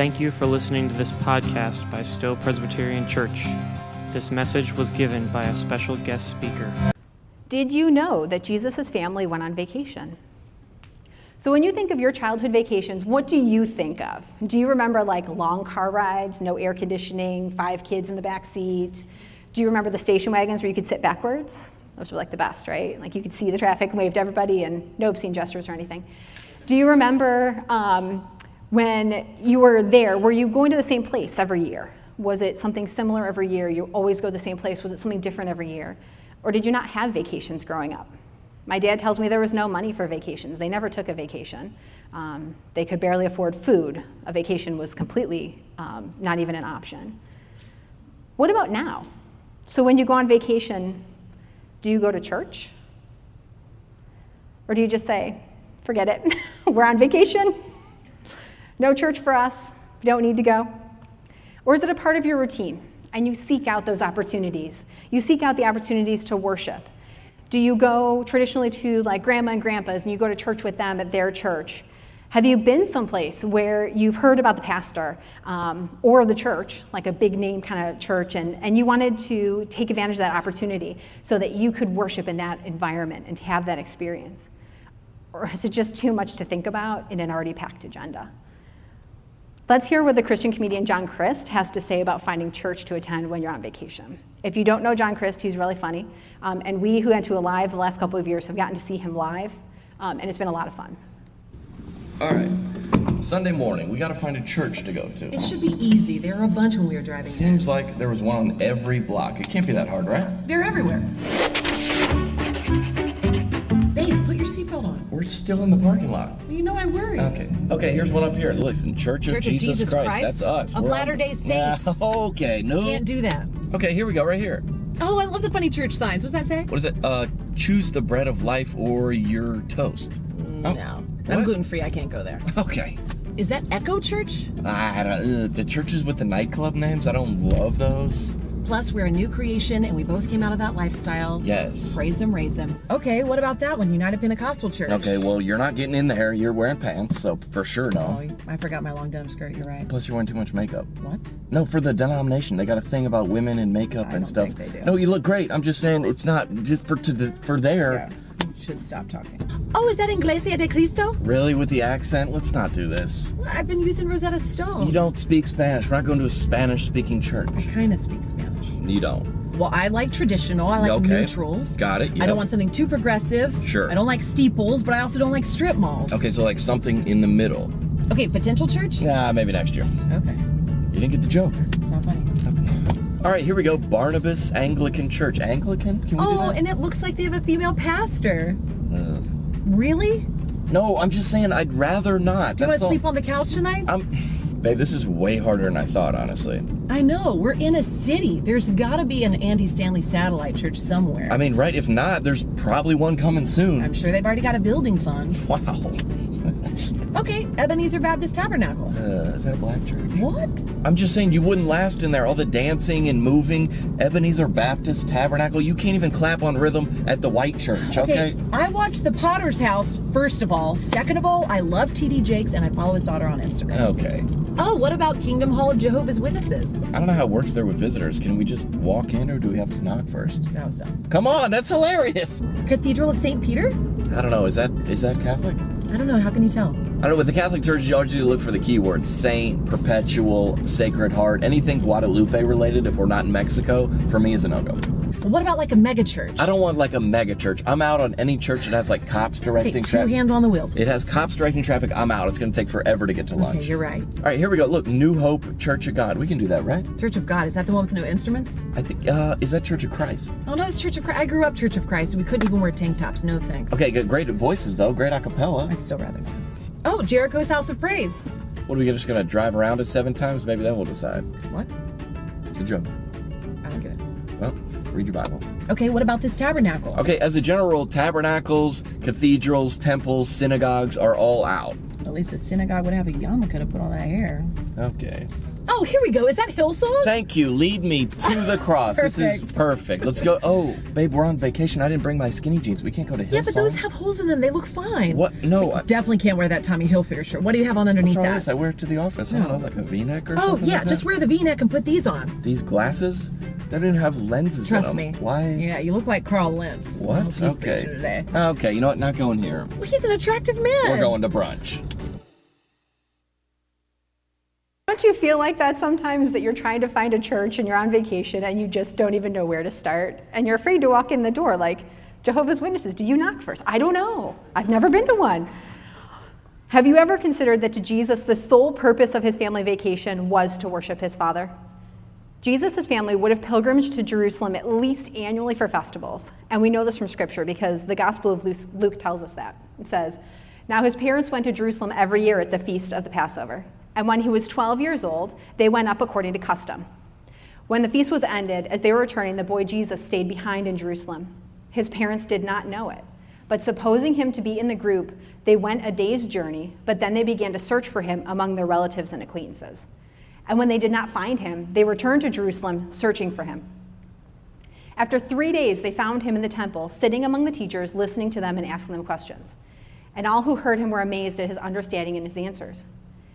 Thank you for listening to this podcast by Stowe Presbyterian Church. This message was given by a special guest speaker. Did you know that Jesus' family went on vacation? So, when you think of your childhood vacations, what do you think of? Do you remember like long car rides, no air conditioning, five kids in the back seat? Do you remember the station wagons where you could sit backwards? Those were like the best, right? Like you could see the traffic and wave to everybody and no obscene gestures or anything. Do you remember um, when you were there, were you going to the same place every year? Was it something similar every year? You always go to the same place? Was it something different every year? Or did you not have vacations growing up? My dad tells me there was no money for vacations. They never took a vacation. Um, they could barely afford food. A vacation was completely um, not even an option. What about now? So, when you go on vacation, do you go to church? Or do you just say, forget it, we're on vacation? No church for us, we don't need to go? Or is it a part of your routine and you seek out those opportunities? You seek out the opportunities to worship. Do you go traditionally to like grandma and grandpa's and you go to church with them at their church? Have you been someplace where you've heard about the pastor um, or the church, like a big name kind of church, and, and you wanted to take advantage of that opportunity so that you could worship in that environment and have that experience? Or is it just too much to think about in an already packed agenda? Let's hear what the Christian comedian John Crist has to say about finding church to attend when you're on vacation. If you don't know John Crist, he's really funny. Um, and we who went to Alive the last couple of years have gotten to see him live, um, and it's been a lot of fun. All right. Sunday morning, we got to find a church to go to. It should be easy. There are a bunch when we were driving. Seems like there was one on every block. It can't be that hard, right? They're everywhere. Still in the parking lot. You know I worry. Okay. Okay, here's one up here. Listen, Church of, Church of Jesus, Jesus Christ. Christ? That's us. Of Latter-day Saints. Nah, okay, no. Can't do that. Okay, here we go, right here. Oh, I love the funny church signs. What's that say? What is it? Uh, choose the bread of life or your toast. Oh, No. What? I'm gluten free. I can't go there. Okay. Is that Echo Church? I don't, uh, the churches with the nightclub names, I don't love those. Plus, we're a new creation and we both came out of that lifestyle. Yes. Praise him, raise him. Okay, what about that one? United Pentecostal Church. Okay, well, you're not getting in there. You're wearing pants, so for sure Oh, no. I forgot my long denim skirt. You're right. Plus, you're wearing too much makeup. What? No, for the denomination, they got a thing about women and makeup I and don't stuff. think they do. No, you look great. I'm just saying it's not just for to the for there. You should stop talking. Oh, is that Iglesia de Cristo? Really, with the accent? Let's not do this. I've been using Rosetta Stone. You don't speak Spanish. We're not going to a Spanish-speaking church. I kind of speak Spanish. You don't. Well, I like traditional. I like Okay. neutrals. Got it. I don't want something too progressive. Sure. I don't like steeples, but I also don't like strip malls. Okay, so like something in the middle. Okay, potential church? Nah, maybe next year. Okay. You didn't get the joke. It's not funny. All right, here we go. Barnabas Anglican Church. Anglican? Can we do Oh, that? and it looks like they have a female pastor. Uh, Really? no, I'm just saying I'd rather not. Do you want to sleep on the couch tonight? I'm, babe, this is way harder than I thought, honestly. I know. We're in a city. There's got to be an Andy Stanley satellite church somewhere. I mean, right? If not, there's probably one coming soon. I'm sure they've already got a building fund. Wow. Okay, Ebenezer Baptist Tabernacle. Uh, is that a black church? What? I'm just saying you wouldn't last in there. All the dancing and moving. Ebenezer Baptist Tabernacle. You can't even clap on rhythm at the white church, okay? I watched The Potter's House, first of all. Second of all, I love TD Jakes and I follow his daughter on Instagram. Okay. Oh, what about Kingdom Hall of Jehovah's Witnesses? I don't know how it works there with visitors. Can we just walk in or do we have to knock first? That was dumb. Come on, that's hilarious. Cathedral of St. Peter? I don't know. Is that is that Catholic? I don't know. How can you tell? I don't know. With the Catholic Church, you always look for the keywords: Saint, Perpetual, Sacred Heart, anything Guadalupe related. If we're not in Mexico, for me is a no go. Well, what about like a mega church? I don't want like a mega church. I'm out on any church that has like cops Okay, directing two traffic. hands on the wheel. It has cops directing traffic. I'm out. It's going to take forever to get to lunch. Okay, you're right. All right, here we go. Look, New Hope Church of God. We can do that, right? Church of God, is that the one with no instruments? I think. Uh, is that Church of Christ? Oh no, it's Church of Christ. I grew up Church of Christ. We couldn't even wear tank tops. No thanks. Okay, good. Great voices though. Great acapella. I'd still rather not. Oh, Jericho's House of Praise. What are we just going to drive around it seven times? Maybe then we'll decide. What? It's a joke. I don't get it. Well, read your Bible. Okay, what about this tabernacle? Okay, as a general rule, tabernacles, cathedrals, temples, synagogues are all out. At least a synagogue would have a yarmulke to put on that hair. Okay. Oh, Oh, here we go. Is that Hillsong? Thank you. Lead me to the cross. This is Perfect. Let's go. Oh, babe, we're on vacation. I didn't bring my skinny jeans. We can't go to Hillsong. yeah, but those have holes in them. They look fine. What? No. I- Definitely can't wear that Tommy Hilfiger shirt. What do you have on underneath What's that? this? I wear it to the office. I don't know, oh. like a V-neck or oh, something. Oh yeah, like just wear the V-neck and put these on. these glasses. They didn't have lenses Trust in them. me. Why? Yeah, you look like Carl Lentz. What? Okay. Okay. You know what? Not going here. Well, he's an attractive man. We're going to brunch. Don't you feel like that sometimes that you're trying to find a church and you're on vacation and you just don't even know where to start? And you're afraid to walk in the door like Jehovah's Witnesses. Do you knock first? I don't know. I've never been to one. Have you ever considered that to Jesus, the sole purpose of his family vacation was to worship his Father? Jesus' family would have pilgrimaged to Jerusalem at least annually for festivals. And we know this from Scripture because the Gospel of Luke, tells us that. It says, Now his parents went to Jerusalem every year at the feast of the Passover. And when he was 12 years old, they went up according to custom. When the feast was ended, as they were returning, the boy Jesus stayed behind in Jerusalem. His parents did not know it. But supposing him to be in the group, they went a day's journey, but then they began to search for him among their relatives and acquaintances. And when they did not find him, they returned to Jerusalem searching for him. After three days, they found him in the temple, sitting among the teachers, listening to them and asking them questions. And all who heard him were amazed at his understanding and his answers.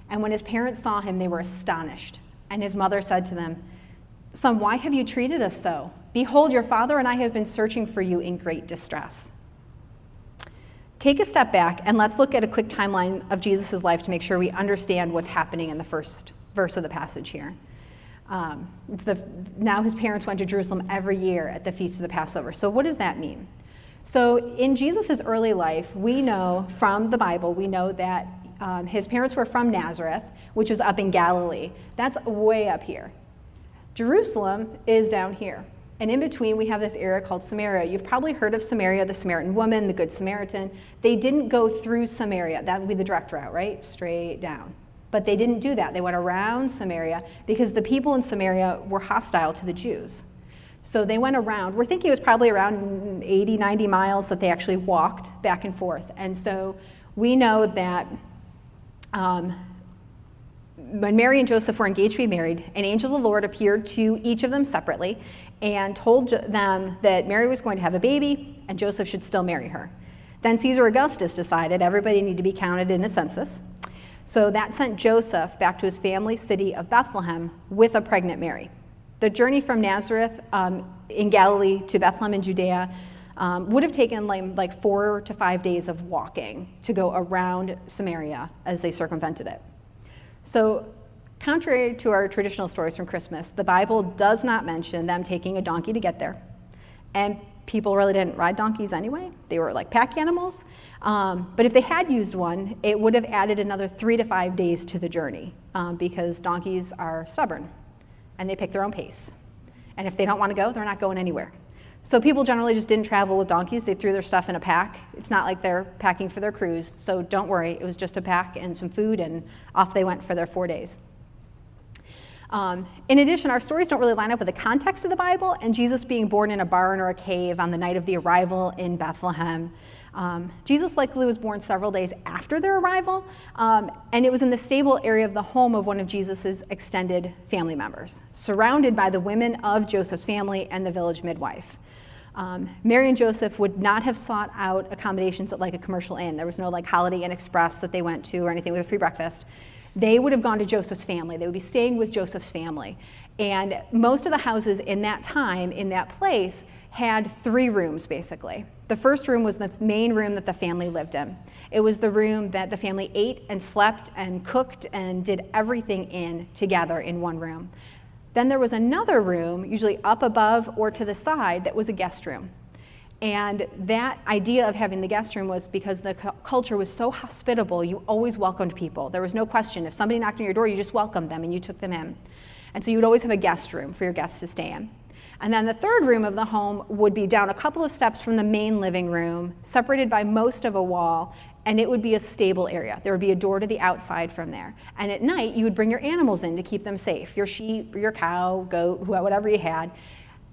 And when his parents saw him, they were astonished. And his mother said to them, Son, why have you treated us so? Behold, your father and I have been searching for you in great distress. Take a step back and let's look at a quick timeline of Jesus' life to make sure we understand what's happening in the first verse of the passage here. Um, the, now his parents went to Jerusalem every year at the feast of the Passover. So, what does that mean? So, in Jesus' early life, we know from the Bible, we know that um, his parents were from Nazareth, which was up in Galilee. That's way up here. Jerusalem is down here. And in between, we have this area called Samaria. You've probably heard of Samaria, the Samaritan woman, the Good Samaritan. They didn't go through Samaria. That would be the direct route, right? Straight down. But they didn't do that. They went around Samaria because the people in Samaria were hostile to the Jews. So they went around. We're thinking it was probably around 80, 90 miles that they actually walked back and forth. And so we know that um, when Mary and Joseph were engaged to be married, an angel of the Lord appeared to each of them separately and told them that Mary was going to have a baby and Joseph should still marry her. Then Caesar Augustus decided everybody needed to be counted in a census. So that sent Joseph back to his family city of Bethlehem with a pregnant Mary. The journey from Nazareth um, in Galilee to Bethlehem in Judea um, would have taken like, four to five days of walking to go around Samaria as they circumvented it. So, contrary to our traditional stories from Christmas, the Bible does not mention them taking a donkey to get there. And people really didn't ride donkeys anyway, they were like pack animals. Um, but if they had used one, it would have added another three to five days to the journey um, because donkeys are stubborn and they pick their own pace. And if they don't want to go, they're not going anywhere. So people generally just didn't travel with donkeys. They threw their stuff in a pack. It's not like they're packing for their cruise. So don't worry, it was just a pack and some food, and off they went for their four days. Um, in addition, our stories don't really line up with the context of the Bible, and Jesus being born in a barn or a cave on the night of the arrival in Bethlehem. Um, Jesus likely was born several days after their arrival, um, and it was in the stable area of the home of one of Jesus' extended family members, surrounded by the women of Joseph's family and the village midwife. Um, Mary and Joseph would not have sought out accommodations at like a commercial inn. There was no like Holiday Inn Express that they went to or anything with a free breakfast. They would have gone to Joseph's family. They would be staying with Joseph's family. And most of the houses in that time, in that place, had three rooms basically. The first room was the main room that the family lived in. It was the room that the family ate and slept and cooked and did everything in together in one room. Then there was another room, usually up above or to the side, that was a guest room. And that idea of having the guest room was because the cu- culture was so hospitable, you always welcomed people. There was no question. If somebody knocked on your door, you just welcomed them and you took them in. And so you would always have a guest room for your guests to stay in. And then the third room of the home would be down a couple of steps from the main living room, separated by most of a wall, and it would be a stable area. There would be a door to the outside from there. And at night, you would bring your animals in to keep them safe your sheep, your cow, goat, whatever you had.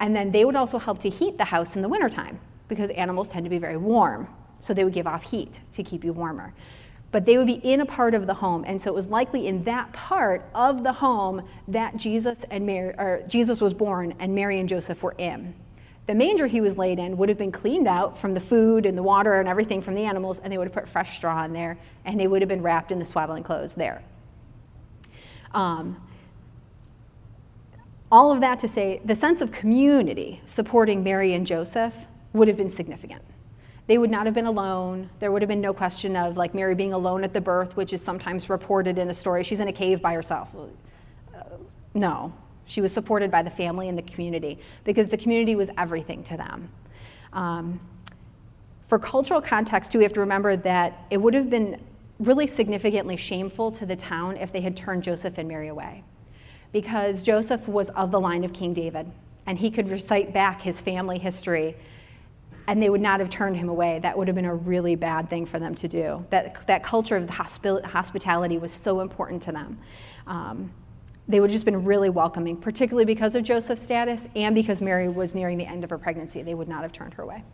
And then they would also help to heat the house in the wintertime because animals tend to be very warm. So they would give off heat to keep you warmer. but they would be in a part of the home. And so it was likely in that part of the home that Jesus and Mary, or Jesus was born and Mary and Joseph were in. The manger he was laid in would have been cleaned out from the food and the water and everything from the animals, and they would have put fresh straw in there, and they would have been wrapped in the swaddling clothes there. Um, all of that to say, the sense of community supporting Mary and Joseph would have been significant. They would not have been alone. There would have been no question of like Mary being alone at the birth, which is sometimes reported in a story. She's in a cave by herself. Uh, no, she was supported by the family and the community because the community was everything to them. Um, for cultural context, too, we have to remember that it would have been really significantly shameful to the town if they had turned Joseph and Mary away because Joseph was of the line of King David and he could recite back his family history and they would not have turned him away. That would have been a really bad thing for them to do. That, that culture of hospitality was so important to them. Um, they would have just been really welcoming, particularly because of Joseph's status and because Mary was nearing the end of her pregnancy. They would not have turned her away.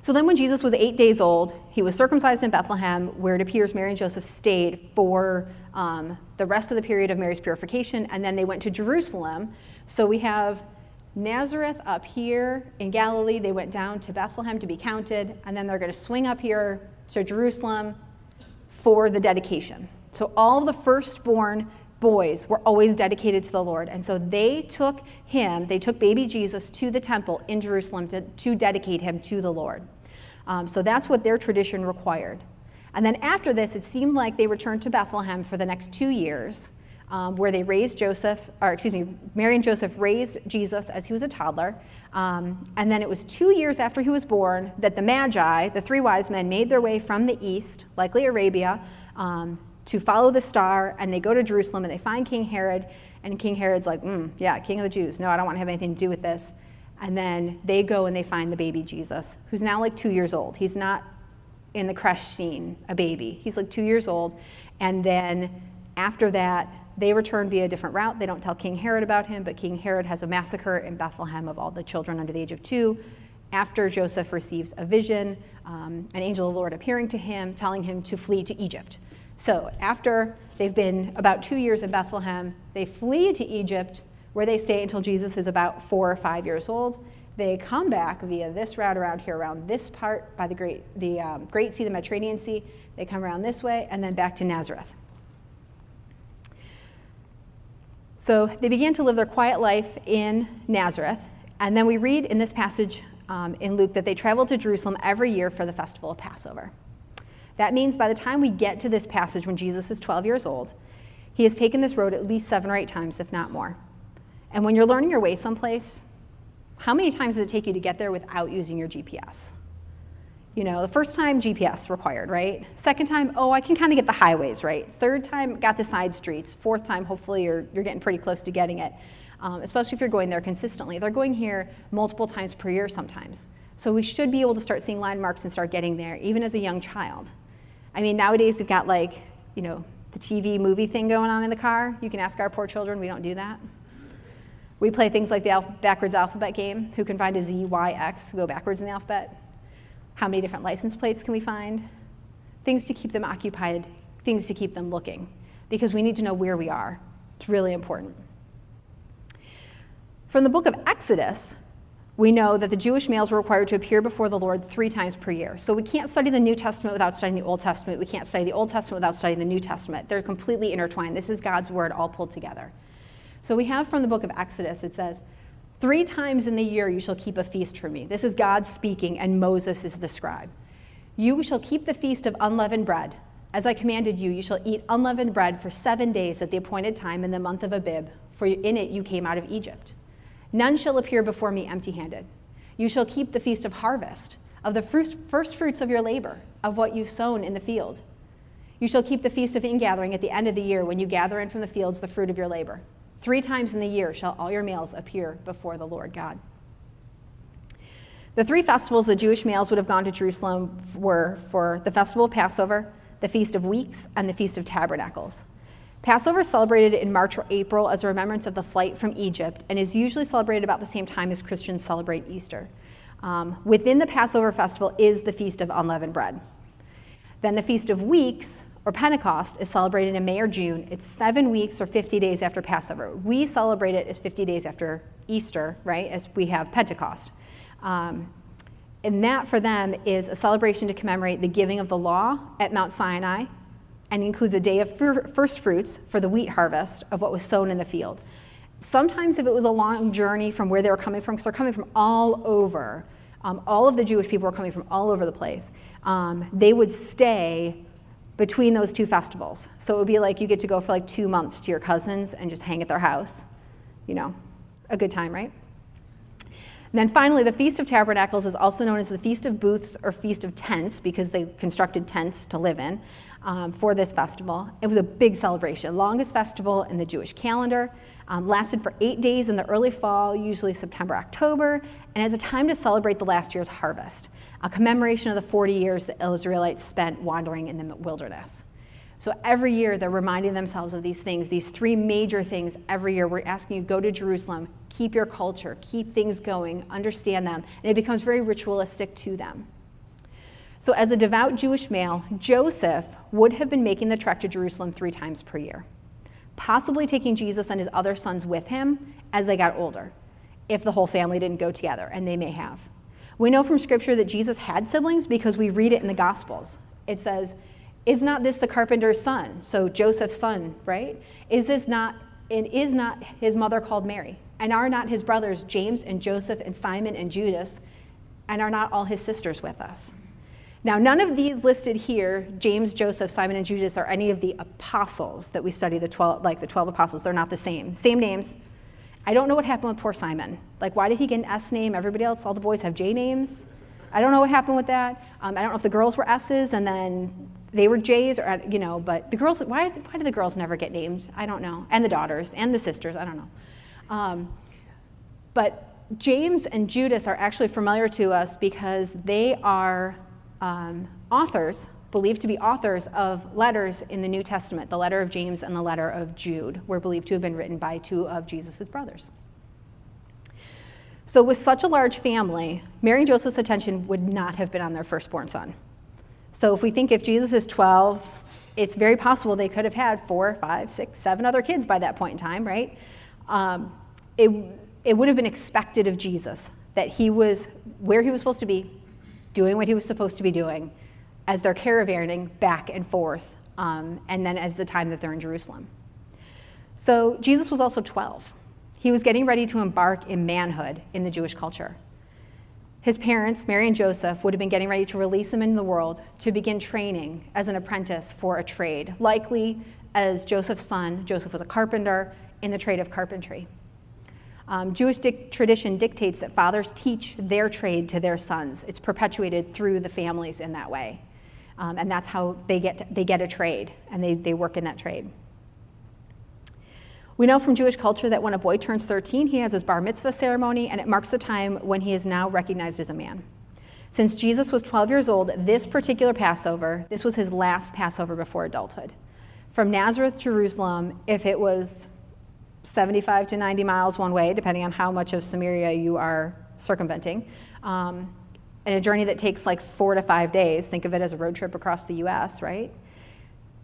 So then, when Jesus was eight days old, he was circumcised in Bethlehem, where it appears Mary and Joseph stayed for um, the rest of the period of Mary's purification, and then they went to Jerusalem. So we have Nazareth up here in Galilee. They went down to Bethlehem to be counted, and then they're going to swing up here to Jerusalem for the dedication. So all the firstborn boys were always dedicated to the Lord. And so they took him, they took baby Jesus to the temple in Jerusalem to, to dedicate him to the Lord. Um, so that's what their tradition required. And then after this, it seemed like they returned to Bethlehem for the next two years, um, where they raised Joseph, or excuse me, Mary and Joseph raised Jesus as he was a toddler. Um, and then it was two years after he was born that the Magi, the three wise men, made their way from the east, likely Arabia, um, to follow the star. And they go to Jerusalem and they find King Herod. And King Herod's like, mm, yeah, king of the Jews. No, I don't want to have anything to do with this. And then they go and they find the baby Jesus, who's now like two years old. He's not in the creche scene, a baby. He's like two years old. And then after that, they return via a different route. They don't tell King Herod about him, but King Herod has a massacre in Bethlehem of all the children under the age of two. After Joseph receives a vision, um, an angel of the Lord appearing to him, telling him to flee to Egypt. So after they've been about two years in Bethlehem, they flee to Egypt, where they stay until Jesus is about four or five years old. They come back via this route around here, around this part by the Great, the, um, Great Sea, the Mediterranean Sea. They come around this way and then back to Nazareth. So they began to live their quiet life in Nazareth. And then we read in this passage um, in Luke that they traveled to Jerusalem every year for the festival of Passover. That means by the time we get to this passage when Jesus is 12 years old, he has taken this road at least seven or eight times, if not more. And when you're learning your way someplace, how many times does it take you to get there without using your GPS? You know, the first time, GPS required, right? Second time, oh, I can kind of get the highways, right? Third time, got the side streets. Fourth time, hopefully, you're, you're getting pretty close to getting it, um, especially if you're going there consistently. They're going here multiple times per year sometimes. So we should be able to start seeing landmarks and start getting there, even as a young child. I mean, nowadays we've got like, you know, the TV movie thing going on in the car. You can ask our poor children, we don't do that. We play things like the backwards alphabet game. Who can find a Z, Y, X, go backwards in the alphabet? How many different license plates can we find? Things to keep them occupied, things to keep them looking, because we need to know where we are. It's really important. From the book of Exodus, we know that the Jewish males were required to appear before the Lord three times per year. So we can't study the New Testament without studying the Old Testament. We can't study the Old Testament without studying the New Testament. They're completely intertwined. This is God's word all pulled together. So we have from the book of Exodus, it says, Three times in the year you shall keep a feast for me. This is God speaking, and Moses is the scribe. You shall keep the feast of unleavened bread. As I commanded you, you shall eat unleavened bread for seven days at the appointed time in the month of Abib, for in it you came out of Egypt. None shall appear before me empty handed. You shall keep the feast of harvest, of the first fruits of your labor, of what you've sown in the field. You shall keep the feast of ingathering at the end of the year when you gather in from the fields the fruit of your labor. Three times in the year shall all your males appear before the Lord God. The three festivals the Jewish males would have gone to Jerusalem were for the festival of Passover, the Feast of Weeks, and the Feast of Tabernacles. Passover is celebrated in March or April as a remembrance of the flight from Egypt and is usually celebrated about the same time as Christians celebrate Easter. Um, within the Passover festival is the Feast of Unleavened Bread. Then the Feast of Weeks, or Pentecost, is celebrated in May or June. It's seven weeks or 50 days after Passover. We celebrate it as 50 days after Easter, right, as we have Pentecost. Um, and that for them is a celebration to commemorate the giving of the law at Mount Sinai and includes a day of first fruits for the wheat harvest of what was sown in the field. Sometimes, if it was a long journey from where they were coming from, because they're coming from all over, um, all of the Jewish people were coming from all over the place, um, they would stay between those two festivals. So it would be like you get to go for like two months to your cousins and just hang at their house. You know, a good time, right? And then finally, the Feast of Tabernacles is also known as the Feast of Booths or Feast of Tents because they constructed tents to live in um, for this festival. It was a big celebration, longest festival in the Jewish calendar. Um, lasted for eight days in the early fall, usually September, October, and as a time to celebrate the last year's harvest, a commemoration of the 40 years the Israelites spent wandering in the wilderness. So every year they're reminding themselves of these things, these three major things every year. We're asking you, go to Jerusalem, keep your culture, keep things going, understand them, and it becomes very ritualistic to them. So, as a devout Jewish male, Joseph would have been making the trek to Jerusalem three times per year, possibly taking Jesus and his other sons with him as they got older, if the whole family didn't go together, and they may have. We know from Scripture that Jesus had siblings because we read it in the Gospels. It says, is not this the carpenter's son? So Joseph's son, right? Is this not, and is not his mother called Mary? And are not his brothers James and Joseph and Simon and Judas? And are not all his sisters with us? Now, none of these listed here, James, Joseph, Simon, and Judas, are any of the apostles that we study, the 12, like the 12 apostles. They're not the same. Same names. I don't know what happened with poor Simon. Like, why did he get an S name? Everybody else, all the boys have J names. I don't know what happened with that. Um, I don't know if the girls were S's and then they were J's or, you know, but the girls, why, why do the girls never get named? I don't know. And the daughters and the sisters, I don't know. Um, but James and Judas are actually familiar to us because they are um, authors, believed to be authors of letters in the New Testament. The letter of James and the letter of Jude were believed to have been written by two of Jesus' brothers. So, with such a large family, Mary and Joseph's attention would not have been on their firstborn son. So if we think if Jesus is 12, it's very possible they could have had four, five, six, seven other kids by that point in time, right? Um, it, it would have been expected of Jesus that he was where he was supposed to be, doing what he was supposed to be doing, as they're caravanning back and forth, um, and then as the time that they're in Jerusalem. So Jesus was also 12. He was getting ready to embark in manhood in the Jewish culture. His parents, Mary and Joseph, would have been getting ready to release him into the world to begin training as an apprentice for a trade. Likely, as Joseph's son, Joseph was a carpenter in the trade of carpentry. Um, Jewish tradition dictates that fathers teach their trade to their sons. It's perpetuated through the families in that way. Um, and that's how they get, they get a trade, and they, they work in that trade. We know from Jewish culture that when a boy turns 13, he has his bar mitzvah ceremony, and it marks the time when he is now recognized as a man. Since Jesus was 12 years old, this particular Passover, this was his last Passover before adulthood. From Nazareth, Jerusalem, if it was 75 to 90 miles one way, depending on how much of Samaria you are circumventing, um, and a journey that takes like four to five days, think of it as a road trip across the US, right?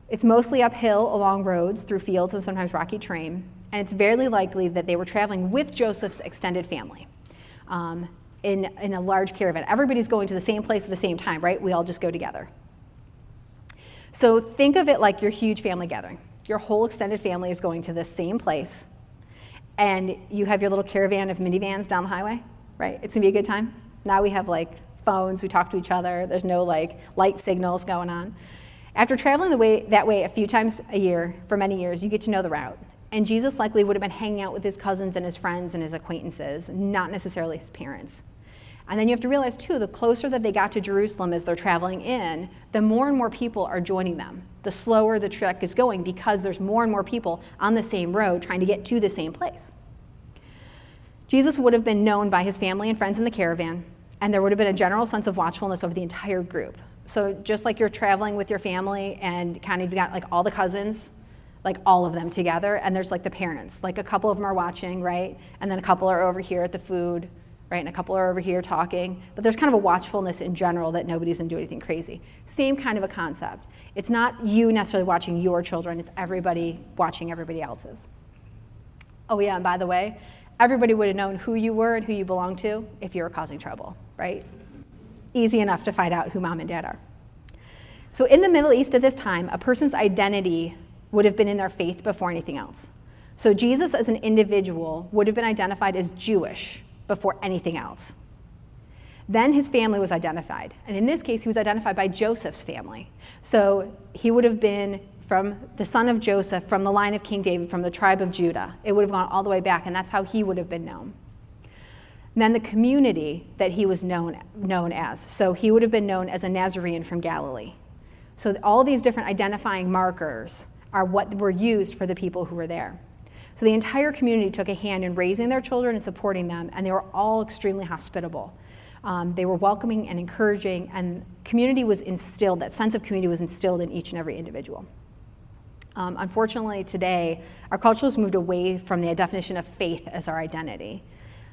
It's mostly uphill along roads through fields and sometimes rocky terrain, and it's very likely that they were traveling with Joseph's extended family um, in, in a large caravan. Everybody's going to the same place at the same time, right? We all just go together. So think of it like your huge family gathering. Your whole extended family is going to the same place, and you have your little caravan of minivans down the highway, right? It's gonna be a good time. Now we have like phones, we talk to each other, there's no like light signals going on. After traveling the way, that way a few times a year for many years, you get to know the route. And Jesus likely would have been hanging out with his cousins and his friends and his acquaintances, not necessarily his parents. And then you have to realize, too, the closer that they got to Jerusalem as they're traveling in, the more and more people are joining them. The slower the trek is going because there's more and more people on the same road trying to get to the same place. Jesus would have been known by his family and friends in the caravan, and there would have been a general sense of watchfulness over the entire group. So just like you're traveling with your family and kind of you got like all the cousins, like all of them together, and there's like the parents, like a couple of them are watching, right? And then a couple are over here at the food, right? And a couple are over here talking, but there's kind of a watchfulness in general that nobody's gonna do anything crazy. Same kind of a concept. It's not you necessarily watching your children, it's everybody watching everybody else's. Oh, yeah, and by the way, everybody would have known who you were and who you belonged to if you were causing trouble, right? Easy enough to find out who mom and dad are. So, in the Middle East at this time, a person's identity would have been in their faith before anything else. So, Jesus as an individual would have been identified as Jewish before anything else. Then his family was identified. And in this case, he was identified by Joseph's family. So, he would have been from the son of Joseph, from the line of King David, from the tribe of Judah. It would have gone all the way back, and that's how he would have been known. And then the community that he was known, known as. So, he would have been known as a Nazarene from Galilee. So all these different identifying markers are what were used for the people who were there. So the entire community took a hand in raising their children and supporting them, and they were all extremely hospitable. Um, they were welcoming and encouraging, and community was instilled, that sense of community was instilled in each and every individual. Um, unfortunately, today, our culture has moved away from the definition of faith as our identity.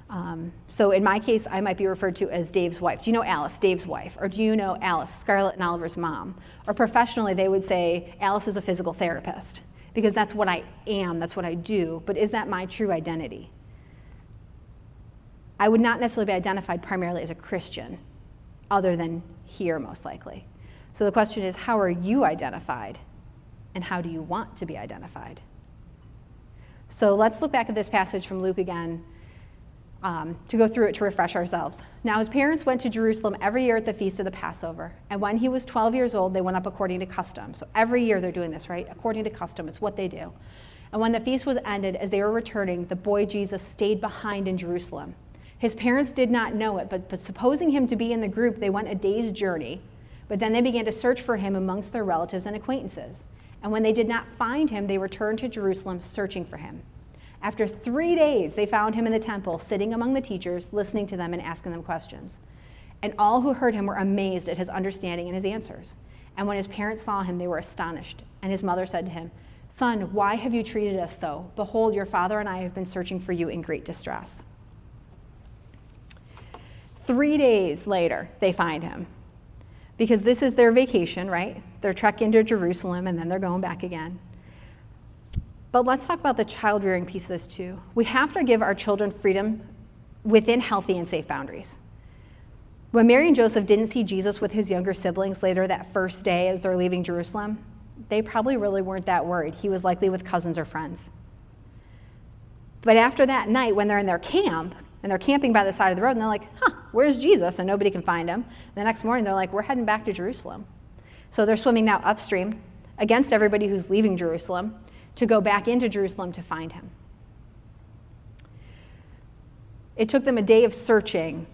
Um, so in my case, I might be referred to as Dave's wife. Do you know Alice, Dave's wife? Or do you know Alice, Scarlett and Oliver's mom? Or professionally, they would say Alice is a physical therapist because that's what I am, that's what I do. But is that my true identity? I would not necessarily be identified primarily as a Christian, other than here, most likely. So the question is how are you identified? And how do you want to be identified? So let's look back at this passage from Luke again um, to go through it to refresh ourselves. Now, his parents went to Jerusalem every year at the feast of the Passover. And when he was 12 years old, they went up according to custom. So every year they're doing this, right? According to custom, it's what they do. And when the feast was ended, as they were returning, the boy Jesus stayed behind in Jerusalem. His parents did not know it, but, but supposing him to be in the group, they went a day's journey. But then they began to search for him amongst their relatives and acquaintances. And when they did not find him, they returned to Jerusalem searching for him. After three days, they found him in the temple, sitting among the teachers, listening to them and asking them questions. And all who heard him were amazed at his understanding and his answers. And when his parents saw him, they were astonished. And his mother said to him, Son, why have you treated us so? Behold, your father and I have been searching for you in great distress. Three days later, they find him. Because this is their vacation, right? They're trekking to Jerusalem and then they're going back again. But let's talk about the child rearing piece of this too. We have to give our children freedom within healthy and safe boundaries. When Mary and Joseph didn't see Jesus with his younger siblings later that first day as they're leaving Jerusalem, they probably really weren't that worried. He was likely with cousins or friends. But after that night, when they're in their camp and they're camping by the side of the road, and they're like, huh, where's Jesus? And nobody can find him. The next morning, they're like, we're heading back to Jerusalem. So they're swimming now upstream against everybody who's leaving Jerusalem to go back into Jerusalem to find him. It took them a day of searching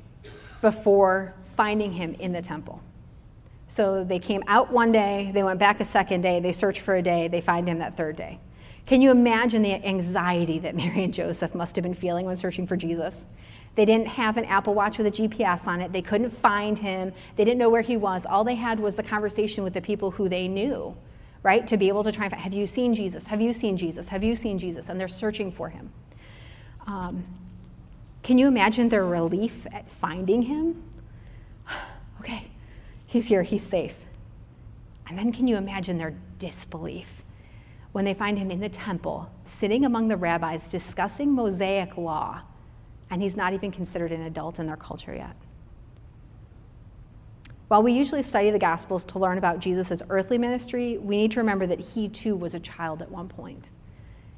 before finding him in the temple. So they came out one day, they went back a second day, they searched for a day, they find him that third day. Can you imagine the anxiety that Mary and Joseph must have been feeling when searching for Jesus? They didn't have an Apple Watch with a GPS on it. They couldn't find him. They didn't know where he was. All they had was the conversation with the people who they knew right? To be able to try and find, have you seen Jesus? Have you seen Jesus? Have you seen Jesus? And they're searching for him. Um, can you imagine their relief at finding him? okay, he's here, he's safe. And then can you imagine their disbelief when they find him in the temple, sitting among the rabbis, discussing Mosaic law, and he's not even considered an adult in their culture yet? While we usually study the Gospels to learn about Jesus' earthly ministry, we need to remember that he too was a child at one point.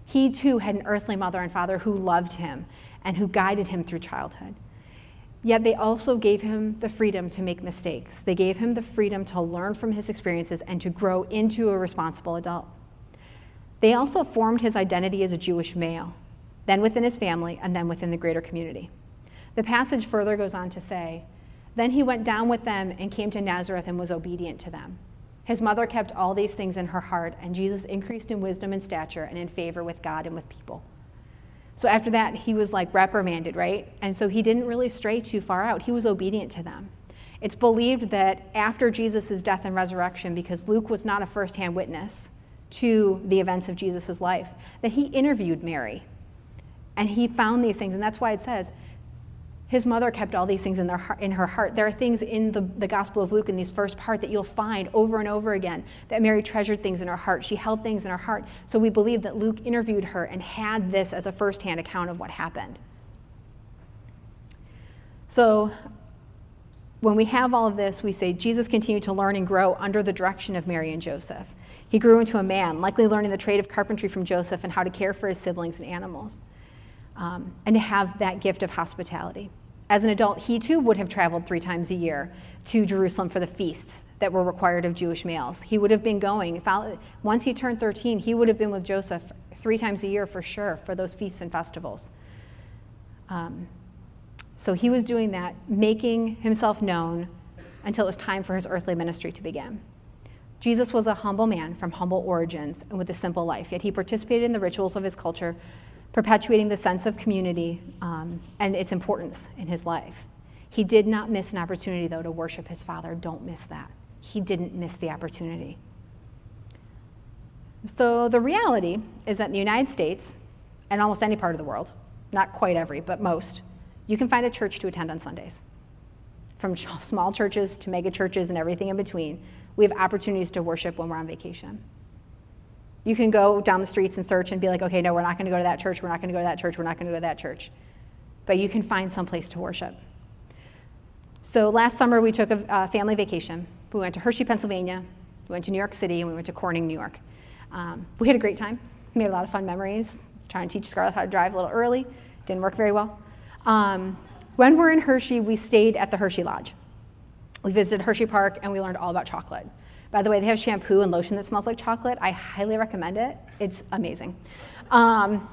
He too had an earthly mother and father who loved him and who guided him through childhood. Yet they also gave him the freedom to make mistakes. They gave him the freedom to learn from his experiences and to grow into a responsible adult. They also formed his identity as a Jewish male, then within his family, and then within the greater community. The passage further goes on to say, then he went down with them and came to Nazareth and was obedient to them. His mother kept all these things in her heart, and Jesus increased in wisdom and stature and in favor with God and with people. So after that, he was like reprimanded, right? And so he didn't really stray too far out. He was obedient to them. It's believed that after Jesus' death and resurrection, because Luke was not a firsthand witness to the events of Jesus' life, that he interviewed Mary. And he found these things, and that's why it says, his mother kept all these things in, their, in her heart. There are things in the, the Gospel of Luke in these first part that you'll find over and over again that Mary treasured things in her heart. She held things in her heart. So we believe that Luke interviewed her and had this as a firsthand account of what happened. So when we have all of this, we say Jesus continued to learn and grow under the direction of Mary and Joseph. He grew into a man, likely learning the trade of carpentry from Joseph and how to care for his siblings and animals, um, and to have that gift of hospitality. As an adult, he too would have traveled three times a year to Jerusalem for the feasts that were required of Jewish males. He would have been going, once he turned 13, he would have been with Joseph three times a year for sure for those feasts and festivals. Um, so he was doing that, making himself known until it was time for his earthly ministry to begin. Jesus was a humble man from humble origins and with a simple life, yet he participated in the rituals of his culture, perpetuating the sense of community um, and its importance in his life. He did not miss an opportunity, though, to worship his Father. Don't miss that. He didn't miss the opportunity. So, the reality is that in the United States and almost any part of the world, not quite every, but most, you can find a church to attend on Sundays. From small churches to mega churches and everything in between, we have opportunities to worship when we're on vacation. You can go down the streets and search and be like, okay, no, we're not going to go to that church, we're not going to go to that church, we're not going to go to that church. But you can find some place to worship. So last summer, we took a family vacation. We went to Hershey, Pennsylvania, we went to New York City, and we went to Corning, New York. Um, we had a great time, made a lot of fun memories, trying to teach Scarlett how to drive a little early. Didn't work very well. Um, when we're in Hershey, we stayed at the Hershey Lodge. We visited Hershey Park and we learned all about chocolate. By the way, they have shampoo and lotion that smells like chocolate. I highly recommend it. It's amazing. Um,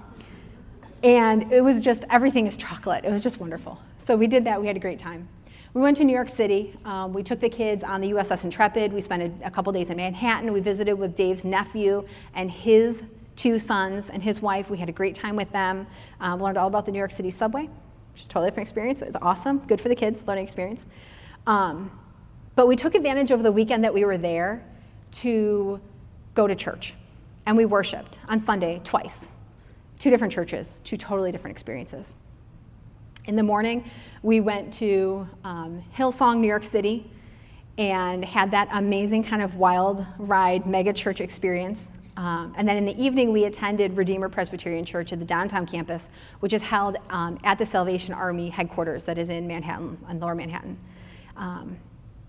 and it was just, everything is chocolate. It was just wonderful. So we did that. We had a great time. We went to New York City. Um, we took the kids on the USS Intrepid. We spent a, a couple days in Manhattan. We visited with Dave's nephew and his two sons and his wife. We had a great time with them. Um, learned all about the New York City subway which is a totally different experience. It was awesome, good for the kids, learning experience. Um, but we took advantage over the weekend that we were there to go to church. And we worshiped on Sunday twice. Two different churches, two totally different experiences. In the morning, we went to um, Hillsong, New York City, and had that amazing kind of wild ride mega church experience um, and then in the evening, we attended Redeemer Presbyterian Church at the downtown campus, which is held um, at the Salvation Army headquarters that is in Manhattan, in lower Manhattan. Um,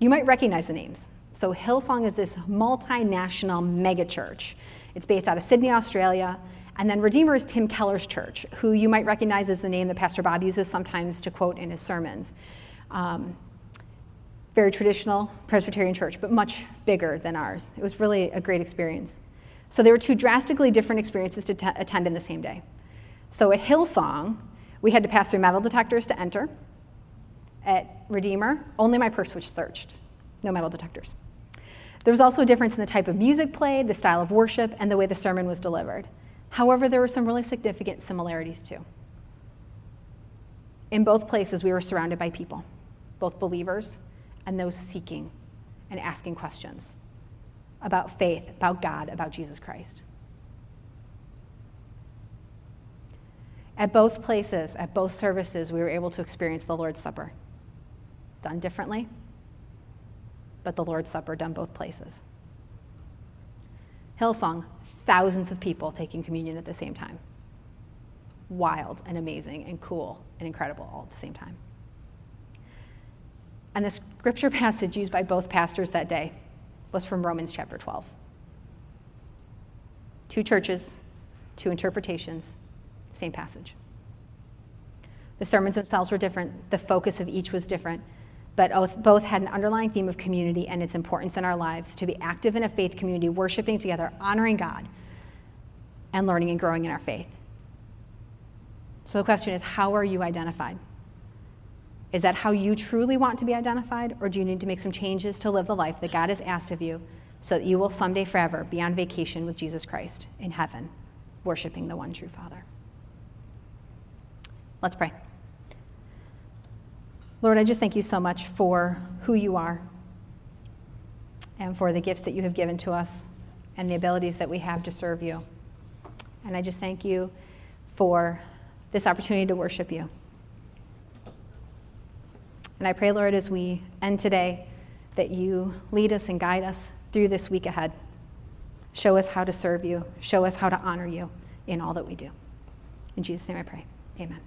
you might recognize the names. So Hillsong is this multinational megachurch. It's based out of Sydney, Australia. And then Redeemer is Tim Keller's church, who you might recognize as the name that Pastor Bob uses sometimes to quote in his sermons. Um, very traditional Presbyterian church, but much bigger than ours. It was really a great experience. So there were two drastically different experiences to t- attend in the same day. So at Hillsong, we had to pass through metal detectors to enter. At Redeemer, only my purse was searched, no metal detectors. There was also a difference in the type of music played, the style of worship, and the way the sermon was delivered. However, there were some really significant similarities too. In both places, we were surrounded by people, both believers and those seeking and asking questions about faith, about God, about Jesus Christ. At both places, at both services, we were able to experience the Lord's Supper. Done differently, but the Lord's Supper done both places. Hillsong, thousands of people taking communion at the same time. Wild and amazing and cool and incredible all at the same time. And the scripture passage used by both pastors that day was from Romans chapter 12. Two churches, two interpretations, same passage. The sermons themselves were different, the focus of each was different, but both had an underlying theme of community and its importance in our lives to be active in a faith community, worshiping together, honoring God, and learning and growing in our faith. So the question is how are you identified? Is that how you truly want to be identified, or do you need to make some changes to live the life that God has asked of you so that you will someday forever be on vacation with Jesus Christ in heaven, worshiping the one true Father? Let's pray. Lord, I just thank you so much for who you are and for the gifts that you have given to us and the abilities that we have to serve you. And I just thank you for this opportunity to worship you. And I pray, Lord, as we end today, that you lead us and guide us through this week ahead. Show us how to serve you, show us how to honor you in all that we do. In Jesus' name I pray. Amen.